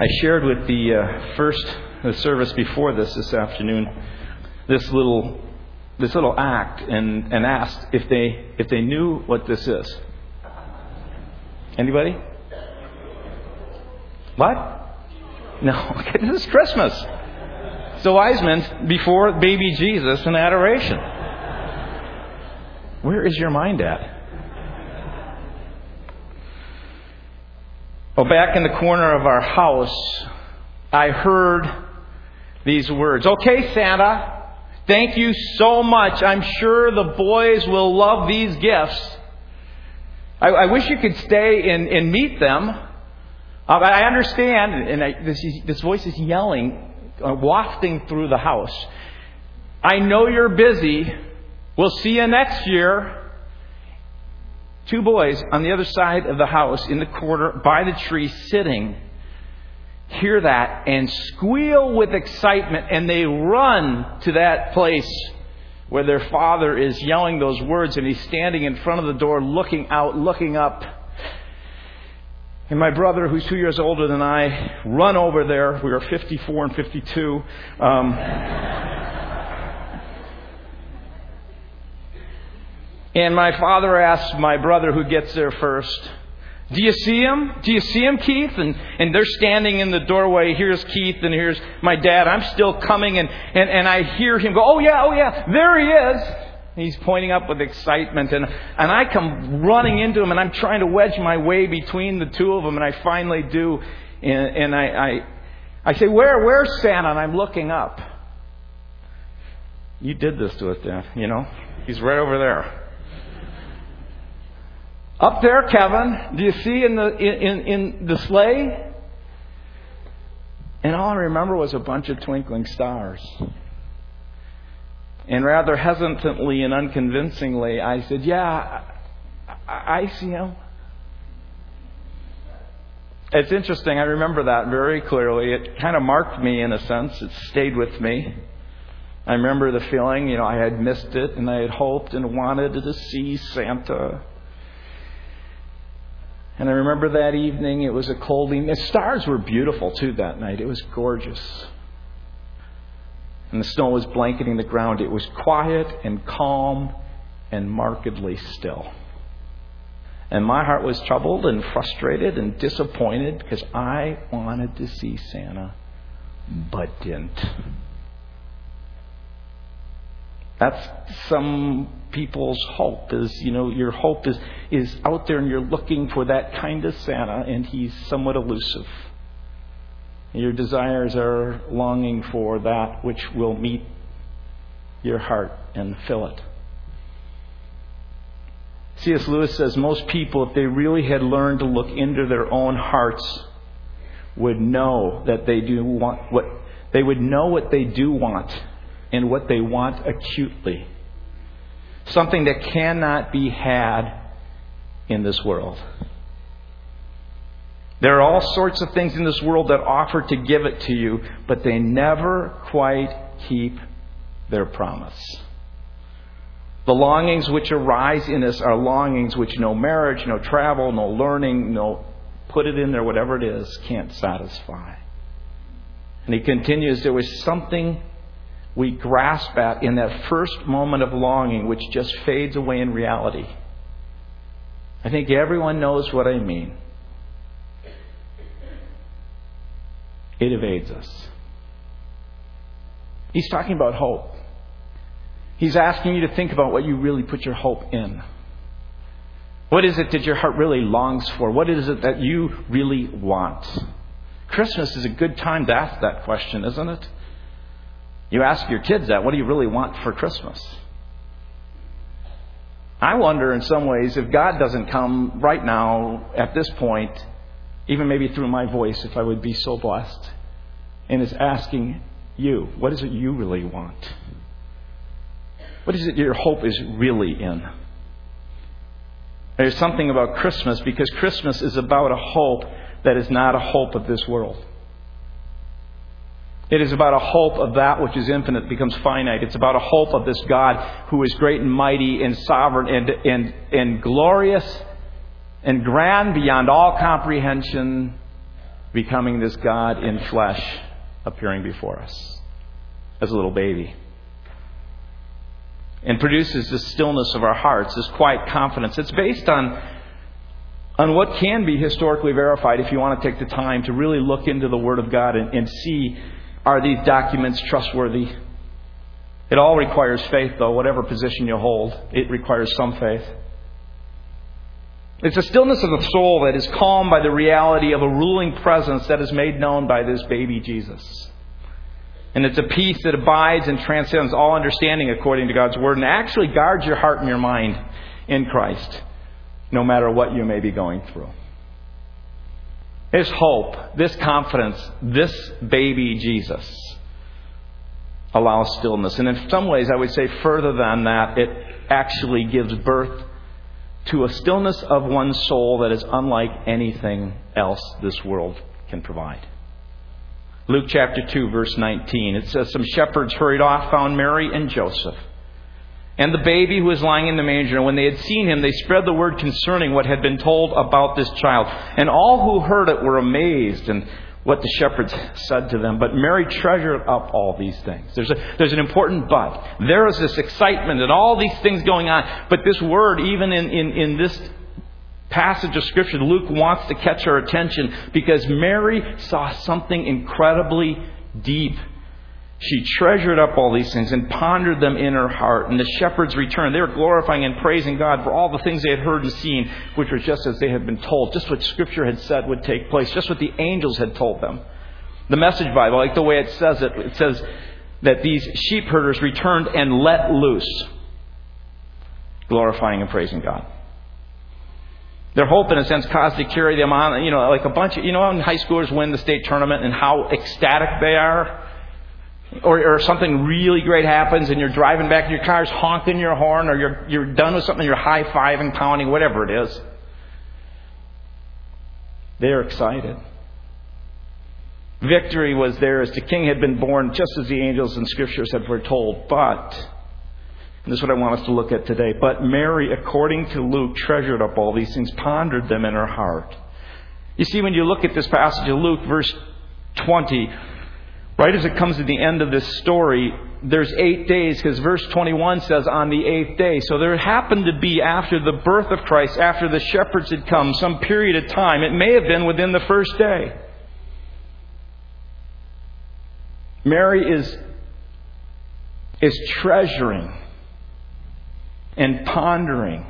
I shared with the uh, first the service before this this afternoon this little this little act and, and asked if they if they knew what this is. Anybody? What? No. this is Christmas. It's the wise men before baby Jesus in adoration. Where is your mind at? Well, back in the corner of our house, I heard these words. Okay, Santa, thank you so much. I'm sure the boys will love these gifts. I, I wish you could stay and, and meet them. Uh, I understand, and I, this, this, voice is yelling, uh, wafting through the house. I know you're busy. We'll see you next year. Two boys on the other side of the house in the corner by the tree sitting hear that and squeal with excitement and they run to that place where their father is yelling those words and he's standing in front of the door looking out, looking up. And my brother, who's two years older than I, run over there. We were 54 and 52. Um, And my father asks my brother who gets there first, Do you see him? Do you see him, Keith? And, and they're standing in the doorway. Here's Keith and here's my dad. I'm still coming and, and, and I hear him go, Oh yeah, oh yeah, there he is. He's pointing up with excitement and, and I come running into him and I'm trying to wedge my way between the two of them and I finally do. And, and I, I, I say, Where, where's Santa? And I'm looking up. You did this to us, Dad, you know? He's right over there. Up there, Kevin, do you see in the, in, in the sleigh? And all I remember was a bunch of twinkling stars. And rather hesitantly and unconvincingly, I said, Yeah, I, I see them. It's interesting. I remember that very clearly. It kind of marked me in a sense. It stayed with me. I remember the feeling, you know, I had missed it and I had hoped and wanted to see Santa. And I remember that evening, it was a cold evening. The stars were beautiful too that night. It was gorgeous. And the snow was blanketing the ground. It was quiet and calm and markedly still. And my heart was troubled and frustrated and disappointed because I wanted to see Santa, but didn't. That's some people's hope is, you know, your hope is, is out there and you're looking for that kind of Santa and he's somewhat elusive. Your desires are longing for that which will meet your heart and fill it. C.S. Lewis says most people, if they really had learned to look into their own hearts, would know that they do want what they would know what they do want and what they want acutely. Something that cannot be had in this world. There are all sorts of things in this world that offer to give it to you, but they never quite keep their promise. The longings which arise in us are longings which no marriage, no travel, no learning, no put it in there, whatever it is, can't satisfy. And he continues, there was something we grasp at in that first moment of longing, which just fades away in reality. I think everyone knows what I mean. It evades us. He's talking about hope. He's asking you to think about what you really put your hope in. What is it that your heart really longs for? What is it that you really want? Christmas is a good time to ask that question, isn't it? You ask your kids that, what do you really want for Christmas? I wonder in some ways if God doesn't come right now at this point, even maybe through my voice, if I would be so blessed, and is asking you, what is it you really want? What is it your hope is really in? There's something about Christmas because Christmas is about a hope that is not a hope of this world. It is about a hope of that which is infinite becomes finite. It's about a hope of this God who is great and mighty and sovereign and, and, and glorious and grand beyond all comprehension becoming this God in flesh appearing before us as a little baby. And produces this stillness of our hearts, this quiet confidence. It's based on, on what can be historically verified if you want to take the time to really look into the Word of God and, and see are these documents trustworthy? It all requires faith, though, whatever position you hold, it requires some faith. It's a stillness of the soul that is calmed by the reality of a ruling presence that is made known by this baby Jesus. And it's a peace that abides and transcends all understanding according to God's Word and actually guards your heart and your mind in Christ, no matter what you may be going through. This hope, this confidence, this baby Jesus allows stillness. And in some ways, I would say further than that, it actually gives birth to a stillness of one's soul that is unlike anything else this world can provide. Luke chapter 2, verse 19. It says, Some shepherds hurried off, found Mary and Joseph, and the baby who was lying in the manger. And when they had seen him, they spread the word concerning what had been told about this child. And all who heard it were amazed and what the shepherds said to them. But Mary treasured up all these things. There's, a, there's an important but. There is this excitement and all these things going on. But this word, even in, in, in this passage of Scripture, Luke wants to catch our attention because Mary saw something incredibly deep she treasured up all these things and pondered them in her heart. And the shepherds returned. They were glorifying and praising God for all the things they had heard and seen, which were just as they had been told, just what Scripture had said would take place, just what the angels had told them. The Message Bible, like the way it says it, it says that these sheep herders returned and let loose, glorifying and praising God. Their hope, in a sense, caused to carry them on, you know, like a bunch of, you know, when high schoolers win the state tournament and how ecstatic they are? Or, or something really great happens and you're driving back and your car's honking your horn or you're, you're done with something, you're high fiving, pounding, whatever it is. They're excited. Victory was theirs. The king had been born just as the angels and scriptures had foretold. But, and this is what I want us to look at today, but Mary, according to Luke, treasured up all these things, pondered them in her heart. You see, when you look at this passage of Luke, verse 20, Right as it comes to the end of this story, there's eight days because verse 21 says on the eighth day. So there happened to be after the birth of Christ, after the shepherds had come, some period of time. It may have been within the first day. Mary is, is treasuring and pondering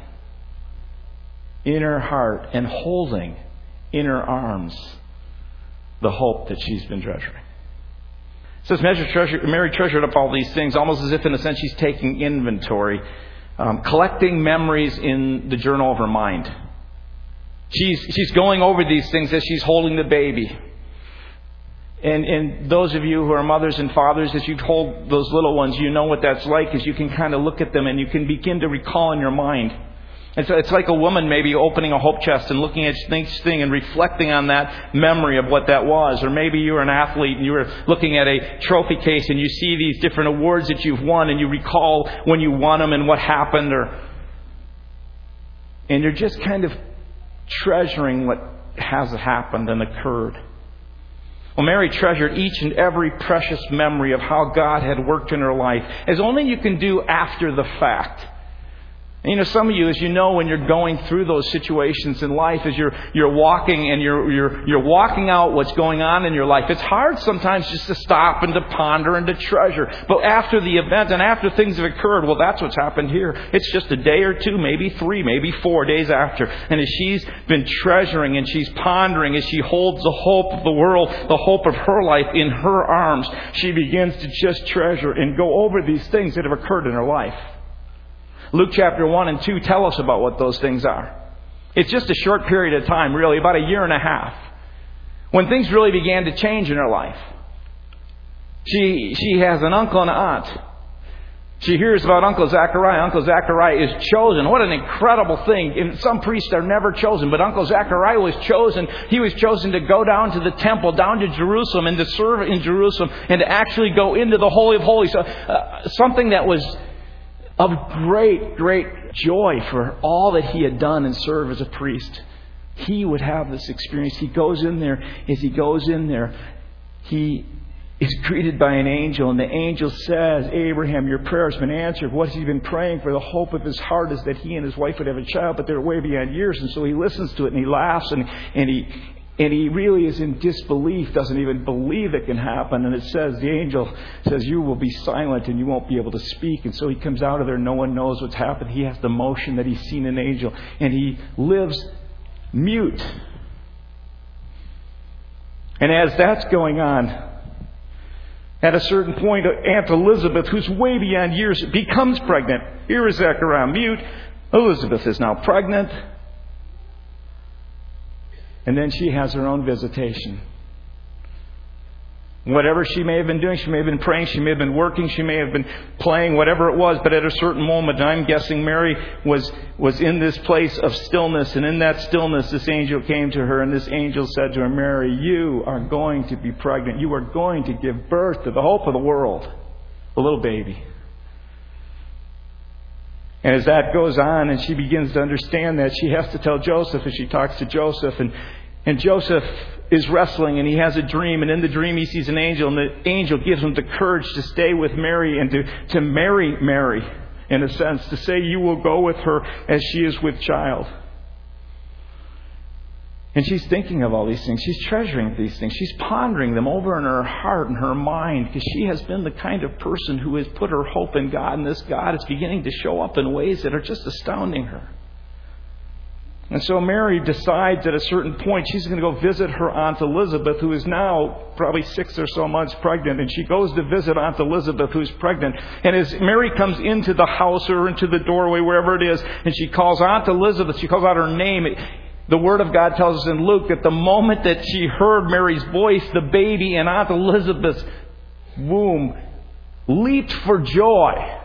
in her heart and holding in her arms the hope that she's been treasuring. Says Mary treasured up all these things, almost as if, in a sense, she's taking inventory, um, collecting memories in the journal of her mind. She's, she's going over these things as she's holding the baby. And, and those of you who are mothers and fathers, as you hold those little ones, you know what that's like, as you can kind of look at them and you can begin to recall in your mind it's, it's like a woman maybe opening a hope chest and looking at each thing and reflecting on that memory of what that was. Or maybe you were an athlete and you were looking at a trophy case and you see these different awards that you've won and you recall when you won them and what happened. Or, and you're just kind of treasuring what has happened and occurred. Well, Mary treasured each and every precious memory of how God had worked in her life, as only you can do after the fact. You know, some of you, as you know, when you're going through those situations in life, as you're, you're walking and you're, you're, you're walking out what's going on in your life, it's hard sometimes just to stop and to ponder and to treasure. But after the event and after things have occurred, well, that's what's happened here. It's just a day or two, maybe three, maybe four days after. And as she's been treasuring and she's pondering, as she holds the hope of the world, the hope of her life in her arms, she begins to just treasure and go over these things that have occurred in her life. Luke chapter 1 and 2 tell us about what those things are. It's just a short period of time, really, about a year and a half, when things really began to change in her life. She, she has an uncle and an aunt. She hears about Uncle Zachariah. Uncle Zachariah is chosen. What an incredible thing. Some priests are never chosen, but Uncle Zachariah was chosen. He was chosen to go down to the temple, down to Jerusalem, and to serve in Jerusalem, and to actually go into the Holy of Holies. Uh, something that was of great, great joy for all that he had done and served as a priest he would have this experience. He goes in there, as he goes in there, he is greeted by an angel, and the angel says, Abraham, your prayer has been answered. What he's he been praying for? The hope of his heart is that he and his wife would have a child, but they're way beyond years. And so he listens to it and he laughs and, and he and he really is in disbelief, doesn't even believe it can happen. And it says, the angel says, You will be silent and you won't be able to speak. And so he comes out of there, no one knows what's happened. He has the motion that he's seen an angel, and he lives mute. And as that's going on, at a certain point, Aunt Elizabeth, who's way beyond years, becomes pregnant. Here is Zechariah mute. Elizabeth is now pregnant. And then she has her own visitation. Whatever she may have been doing, she may have been praying, she may have been working, she may have been playing, whatever it was, but at a certain moment, I'm guessing Mary was, was in this place of stillness, and in that stillness, this angel came to her, and this angel said to her, Mary, you are going to be pregnant. You are going to give birth to the hope of the world, a little baby. And as that goes on and she begins to understand that, she has to tell Joseph as she talks to Joseph. And, and Joseph is wrestling and he has a dream. And in the dream, he sees an angel. And the angel gives him the courage to stay with Mary and to, to marry Mary, in a sense, to say, You will go with her as she is with child. And she's thinking of all these things. She's treasuring these things. She's pondering them over in her heart and her mind because she has been the kind of person who has put her hope in God, and this God is beginning to show up in ways that are just astounding her. And so Mary decides at a certain point she's going to go visit her Aunt Elizabeth, who is now probably six or so months pregnant. And she goes to visit Aunt Elizabeth, who's pregnant. And as Mary comes into the house or into the doorway, wherever it is, and she calls Aunt Elizabeth, she calls out her name, the Word of God tells us in Luke that the moment that she heard Mary's voice, the baby in Aunt Elizabeth's womb leaped for joy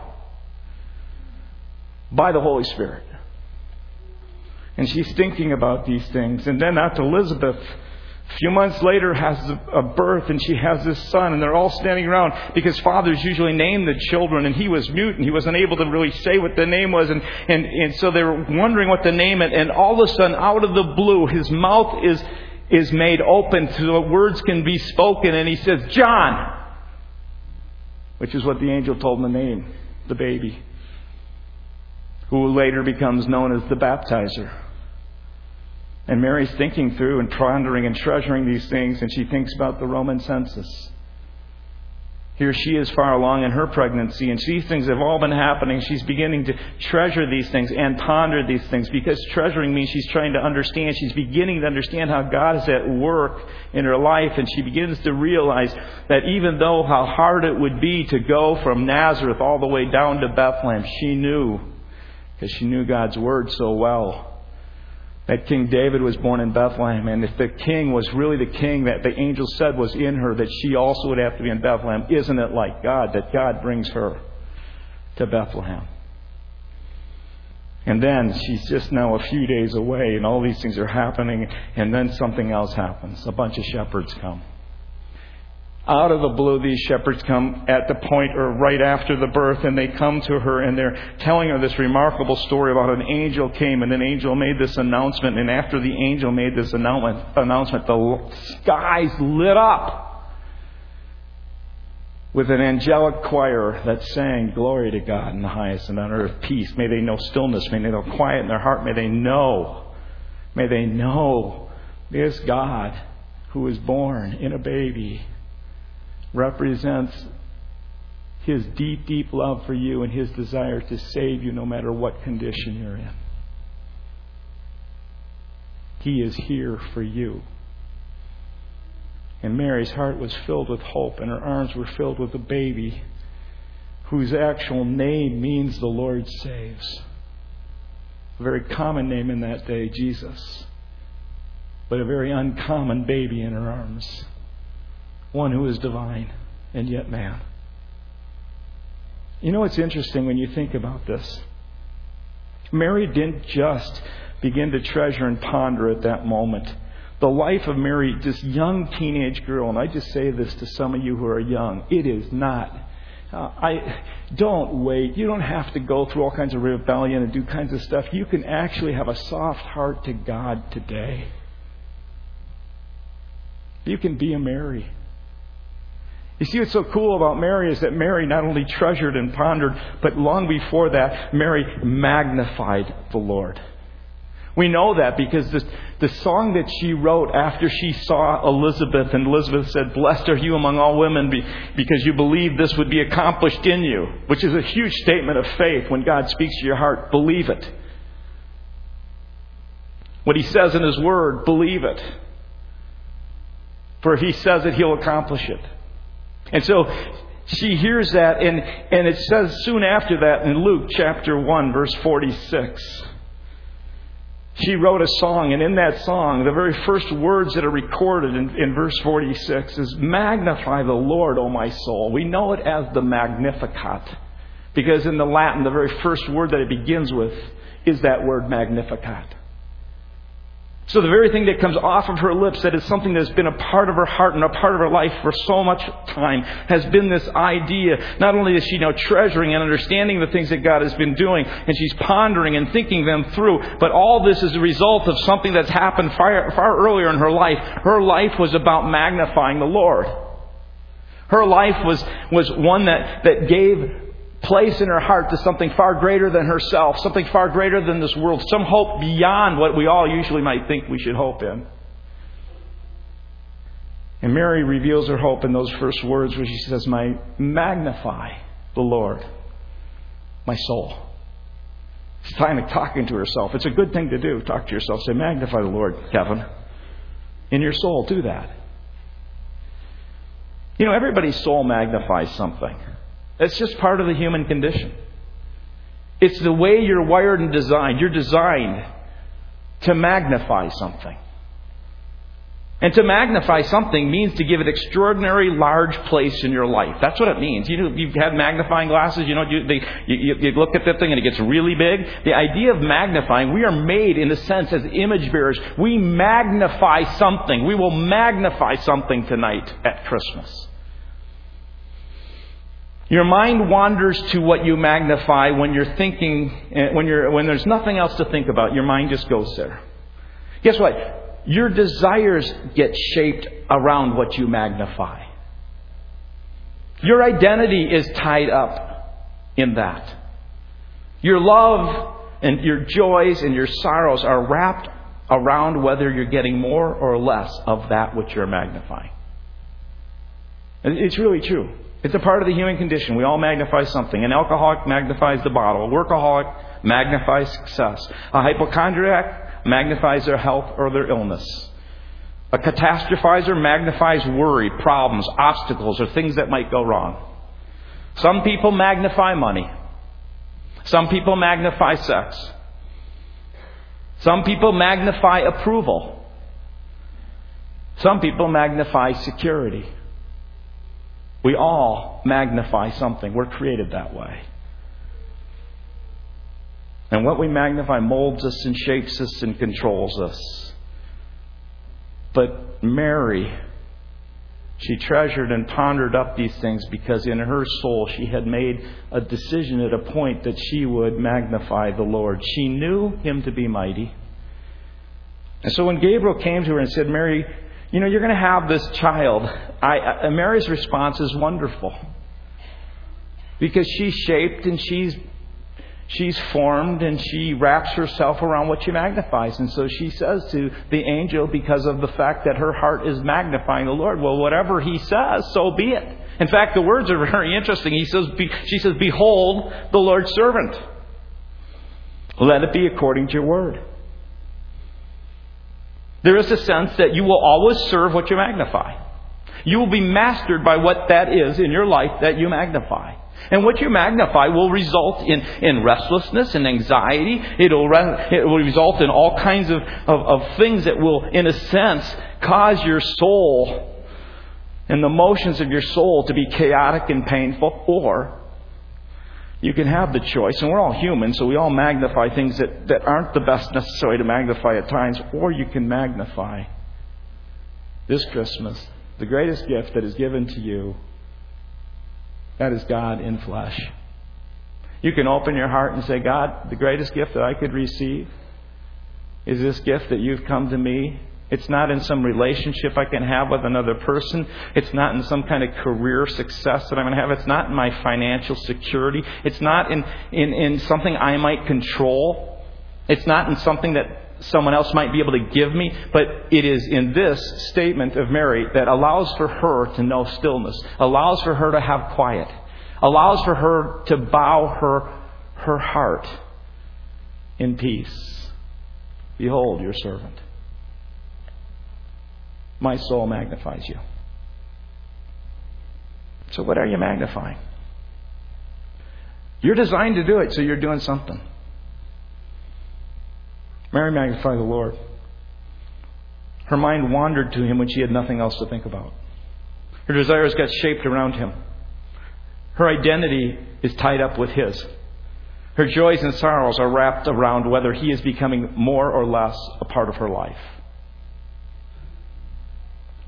by the Holy Spirit. And she's thinking about these things. And then Aunt Elizabeth a few months later has a birth and she has this son and they're all standing around because fathers usually name the children and he was mute and he wasn't able to really say what the name was and, and, and so they were wondering what the name it and all of a sudden out of the blue his mouth is, is made open so the words can be spoken and he says, John! Which is what the angel told him to name the baby who later becomes known as the baptizer. And Mary's thinking through and pondering and treasuring these things, and she thinks about the Roman census. Here she is far along in her pregnancy, and these things have all been happening. She's beginning to treasure these things and ponder these things because treasuring means she's trying to understand. She's beginning to understand how God is at work in her life, and she begins to realize that even though how hard it would be to go from Nazareth all the way down to Bethlehem, she knew, because she knew God's Word so well that King David was born in Bethlehem, and if the king was really the king that the angel said was in her, that she also would have to be in Bethlehem, isn't it like God that God brings her to Bethlehem? And then she's just now a few days away, and all these things are happening, and then something else happens. A bunch of shepherds come out of the blue, these shepherds come at the point or right after the birth, and they come to her and they're telling her this remarkable story about an angel came and an angel made this announcement. And after the angel made this announcement, the skies lit up with an angelic choir that sang, Glory to God in the highest and on earth peace. May they know stillness. May they know quiet in their heart. May they know. May they know this God who is born in a baby represents his deep, deep love for you and his desire to save you no matter what condition you're in. He is here for you. And Mary's heart was filled with hope, and her arms were filled with a baby whose actual name means the Lord saves. A very common name in that day, Jesus. But a very uncommon baby in her arms one who is divine and yet man. You know, it's interesting when you think about this. Mary didn't just begin to treasure and ponder at that moment. The life of Mary, this young teenage girl, and I just say this to some of you who are young, it is not uh, I don't wait. You don't have to go through all kinds of rebellion and do kinds of stuff. You can actually have a soft heart to God today. You can be a Mary. You see, what's so cool about Mary is that Mary not only treasured and pondered, but long before that, Mary magnified the Lord. We know that because the, the song that she wrote after she saw Elizabeth, and Elizabeth said, Blessed are you among all women because you believe this would be accomplished in you, which is a huge statement of faith when God speaks to your heart. Believe it. What he says in his word, believe it. For if he says it, he'll accomplish it. And so she hears that, and, and it says soon after that in Luke chapter 1, verse 46 she wrote a song, and in that song, the very first words that are recorded in, in, verse 46 is Magnify the Lord, O my soul. We know it as the Magnificat, because in the Latin, the very first word that it begins with is that word Magnificat. So the very thing that comes off of her lips that is something that's been a part of her heart and a part of her life for so much time has been this idea. Not only is she now treasuring and understanding the things that God has been doing, and she's pondering and thinking them through, but all this is a result of something that's happened far, far earlier in her life. Her life was about magnifying the Lord. Her life was, was one that, that gave place in her heart to something far greater than herself, something far greater than this world, some hope beyond what we all usually might think we should hope in. And Mary reveals her hope in those first words where she says, My magnify the Lord, my soul. She's kind of talking to herself. It's a good thing to do. Talk to yourself. Say, magnify the Lord, Kevin. In your soul, do that. You know, everybody's soul magnifies something. That's just part of the human condition. It's the way you're wired and designed. You're designed to magnify something. And to magnify something means to give it extraordinary large place in your life. That's what it means. You know, you've had magnifying glasses. You know, you, they, you, you look at that thing and it gets really big. The idea of magnifying, we are made in a sense as image bearers. We magnify something. We will magnify something tonight at Christmas. Your mind wanders to what you magnify when you're thinking, eh, when, you're, when there's nothing else to think about. Your mind just goes there. Guess what? Your desires get shaped around what you magnify. Your identity is tied up in that. Your love and your joys and your sorrows are wrapped around whether you're getting more or less of that which you're magnifying. And it's really true. It's a part of the human condition. We all magnify something. An alcoholic magnifies the bottle. A workaholic magnifies success. A hypochondriac magnifies their health or their illness. A catastrophizer magnifies worry, problems, obstacles, or things that might go wrong. Some people magnify money. Some people magnify sex. Some people magnify approval. Some people magnify security. We all magnify something. We're created that way. And what we magnify molds us and shapes us and controls us. But Mary, she treasured and pondered up these things because in her soul she had made a decision at a point that she would magnify the Lord. She knew him to be mighty. And so when Gabriel came to her and said, Mary, you know, you're going to have this child. I, I, Mary's response is wonderful because she's shaped and she's she's formed and she wraps herself around what she magnifies. And so she says to the angel, because of the fact that her heart is magnifying the Lord, well, whatever he says, so be it. In fact, the words are very interesting. He says, she says, Behold the Lord's servant. Let it be according to your word. There is a sense that you will always serve what you magnify. You will be mastered by what that is in your life that you magnify. And what you magnify will result in, in restlessness and anxiety. It'll, re- it will result in all kinds of, of, of things that will, in a sense, cause your soul and the motions of your soul to be chaotic and painful, or you can have the choice, and we're all human, so we all magnify things that, that aren't the best necessarily to magnify at times, or you can magnify this Christmas the greatest gift that is given to you That is God in flesh. You can open your heart and say, God, the greatest gift that I could receive is this gift that you've come to me. It's not in some relationship I can have with another person. It's not in some kind of career success that I'm going to have. It's not in my financial security. It's not in, in, in something I might control. It's not in something that someone else might be able to give me, but it is in this statement of Mary that allows for her to know stillness, allows for her to have quiet allows for her to bow her, her heart in peace. Behold your servant. My soul magnifies you. So, what are you magnifying? You're designed to do it, so you're doing something. Mary magnified the Lord. Her mind wandered to him when she had nothing else to think about. Her desires got shaped around him. Her identity is tied up with His. Her joys and sorrows are wrapped around whether He is becoming more or less a part of her life.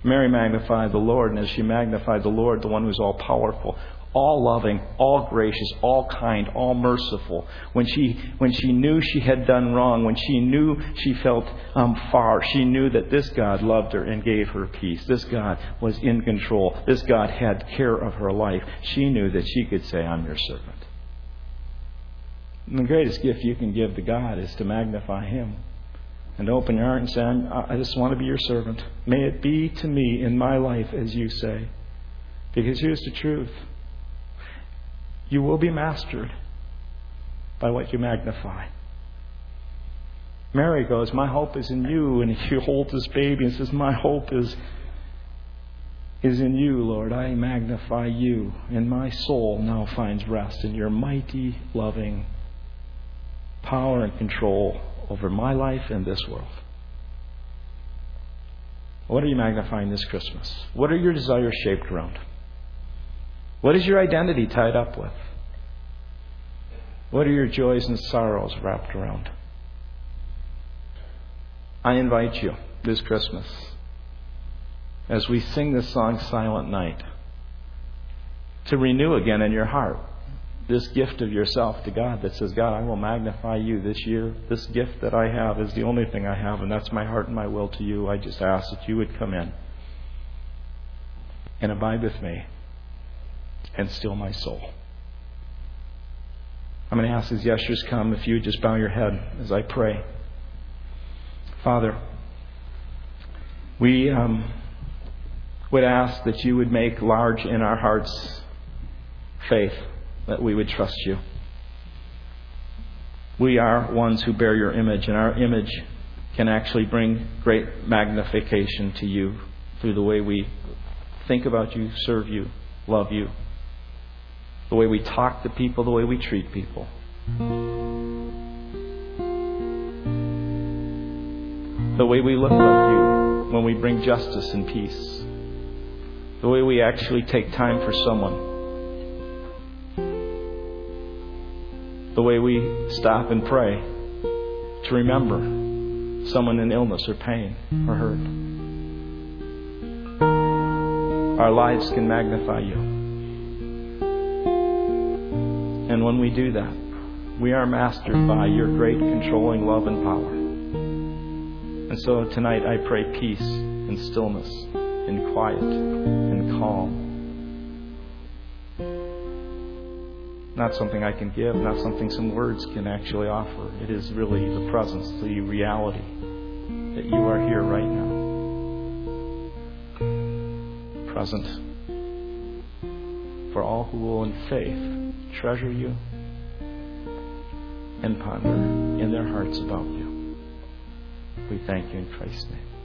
Mary magnified the Lord, and as she magnified the Lord, the one who's all powerful, all loving, all gracious, all kind, all merciful. When she, when she knew she had done wrong, when she knew she felt um, far, she knew that this God loved her and gave her peace. This God was in control. This God had care of her life. She knew that she could say, I'm your servant. And the greatest gift you can give to God is to magnify Him and open your heart and say, I just want to be your servant. May it be to me in my life as you say. Because here's the truth you will be mastered by what you magnify. Mary goes, My hope is in you. And he holds this baby and says, My hope is, is in you, Lord. I magnify you. And my soul now finds rest in your mighty, loving power and control over my life and this world. What are you magnifying this Christmas? What are your desires shaped around? What is your identity tied up with? What are your joys and sorrows wrapped around? I invite you this Christmas, as we sing this song, Silent Night, to renew again in your heart this gift of yourself to God that says, God, I will magnify you this year. This gift that I have is the only thing I have, and that's my heart and my will to you. I just ask that you would come in and abide with me and still my soul. I'm going to ask as ushers come if you would just bow your head as I pray. Father, we um, would ask that you would make large in our hearts faith, that we would trust you. We are ones who bear your image, and our image can actually bring great magnification to you through the way we think about you, serve you, love you the way we talk to people, the way we treat people. The way we look like you when we bring justice and peace. The way we actually take time for someone. The way we stop and pray to remember someone in illness or pain or hurt. Our lives can magnify you. And when we do that, we are mastered by your great controlling love and power. And so tonight I pray peace and stillness and quiet and calm. Not something I can give, not something some words can actually offer. It is really the presence, the reality that you are here right now. Present for all who will in faith treasure you and ponder in their hearts about you. We thank you in Christ's name.